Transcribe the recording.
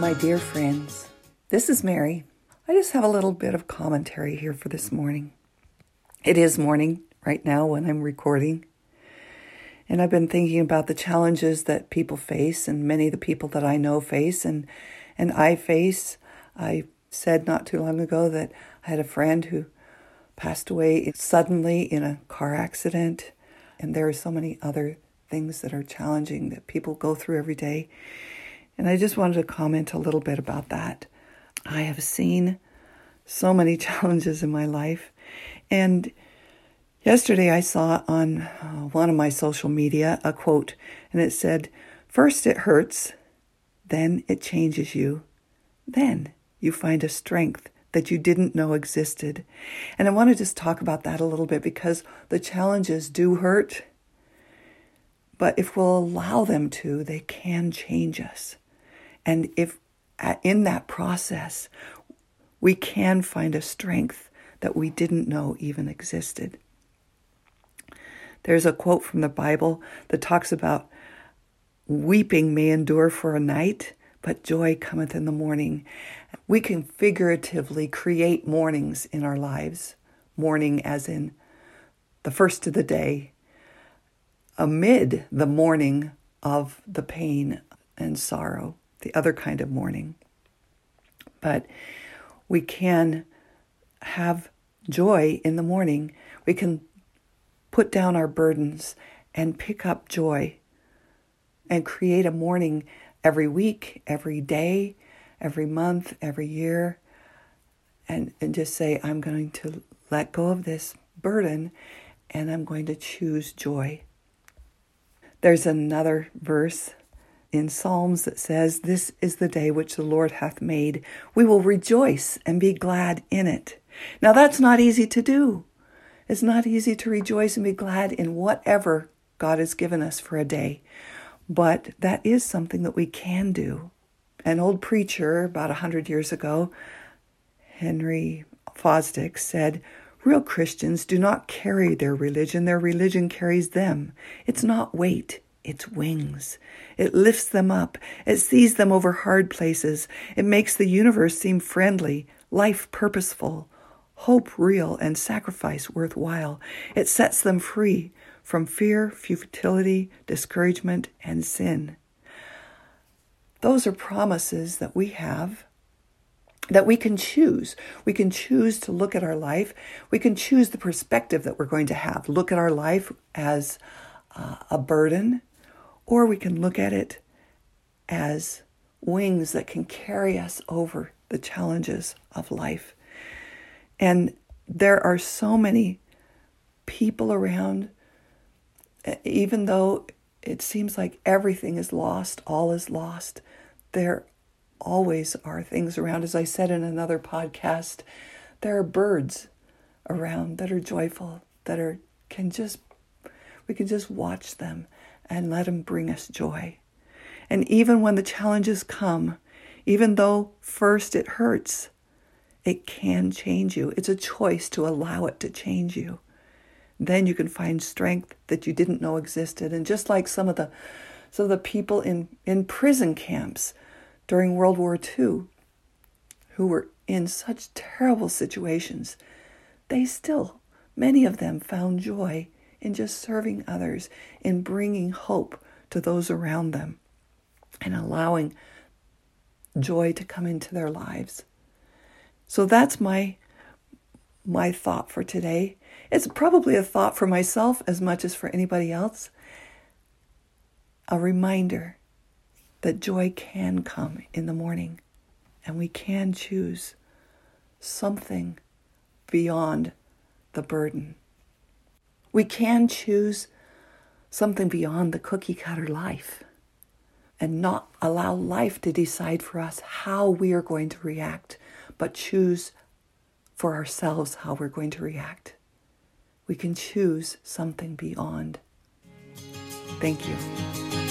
dear friends. This is Mary. I just have a little bit of commentary here for this morning. It is morning right now when I'm recording. And I've been thinking about the challenges that people face and many of the people that I know face and and I face. I said not too long ago that I had a friend who passed away suddenly in a car accident and there are so many other things that are challenging that people go through every day. And I just wanted to comment a little bit about that. I have seen so many challenges in my life. And yesterday I saw on uh, one of my social media a quote, and it said, First it hurts, then it changes you, then you find a strength that you didn't know existed. And I want to just talk about that a little bit because the challenges do hurt but if we'll allow them to, they can change us. And if in that process, we can find a strength that we didn't know even existed. There's a quote from the Bible that talks about weeping may endure for a night, but joy cometh in the morning. We can figuratively create mornings in our lives, morning as in the first of the day, amid the mourning of the pain and sorrow, the other kind of mourning. But we can have joy in the morning. We can put down our burdens and pick up joy and create a morning every week, every day, every month, every year, and, and just say, I'm going to let go of this burden and I'm going to choose joy. There's another verse in Psalms that says, This is the day which the Lord hath made. We will rejoice and be glad in it. Now, that's not easy to do. It's not easy to rejoice and be glad in whatever God has given us for a day. But that is something that we can do. An old preacher about a hundred years ago, Henry Fosdick, said, Real Christians do not carry their religion, their religion carries them. It's not weight, it's wings. It lifts them up, it sees them over hard places, it makes the universe seem friendly, life purposeful, hope real, and sacrifice worthwhile. It sets them free from fear, futility, discouragement, and sin. Those are promises that we have that we can choose. We can choose to look at our life. We can choose the perspective that we're going to have. Look at our life as uh, a burden, or we can look at it as wings that can carry us over the challenges of life. And there are so many people around, even though it seems like everything is lost, all is lost, there always are things around. As I said in another podcast, there are birds around that are joyful, that are can just we can just watch them and let them bring us joy. And even when the challenges come, even though first it hurts, it can change you. It's a choice to allow it to change you. Then you can find strength that you didn't know existed. And just like some of the some of the people in, in prison camps, during World War II who were in such terrible situations, they still, many of them, found joy in just serving others, in bringing hope to those around them, and allowing joy to come into their lives. So that's my my thought for today. It's probably a thought for myself as much as for anybody else. A reminder that joy can come in the morning and we can choose something beyond the burden. We can choose something beyond the cookie cutter life and not allow life to decide for us how we are going to react, but choose for ourselves how we're going to react. We can choose something beyond. Thank you.